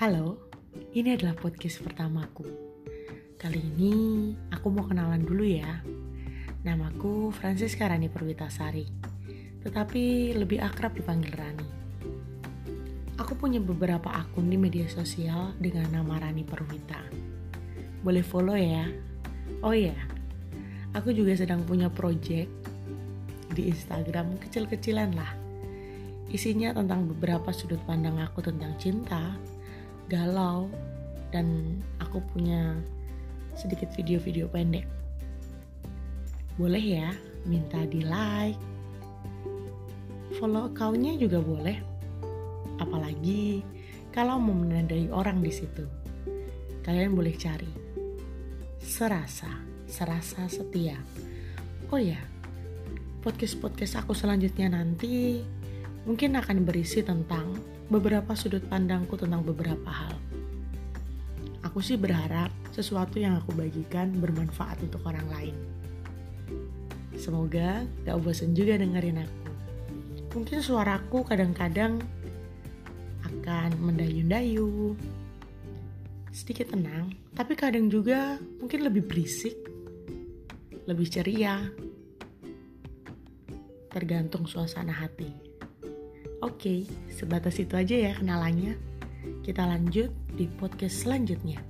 Halo, ini adalah podcast pertamaku. Kali ini aku mau kenalan dulu ya. Namaku Francisca Rani Perwitasari, tetapi lebih akrab dipanggil Rani. Aku punya beberapa akun di media sosial dengan nama Rani Perwita. Boleh follow ya. Oh iya, aku juga sedang punya project di Instagram kecil-kecilan lah. Isinya tentang beberapa sudut pandang aku tentang cinta, galau dan aku punya sedikit video-video pendek. Boleh ya, minta di like. Follow accountnya juga boleh. Apalagi kalau mau menandai orang di situ. Kalian boleh cari. Serasa, serasa setia. Oh ya, podcast-podcast aku selanjutnya nanti mungkin akan berisi tentang beberapa sudut pandangku tentang beberapa hal. Aku sih berharap sesuatu yang aku bagikan bermanfaat untuk orang lain. Semoga gak bosan juga dengerin aku. Mungkin suaraku kadang-kadang akan mendayu-dayu, sedikit tenang, tapi kadang juga mungkin lebih berisik, lebih ceria, tergantung suasana hati. Oke, sebatas itu aja ya kenalannya. Kita lanjut di podcast selanjutnya.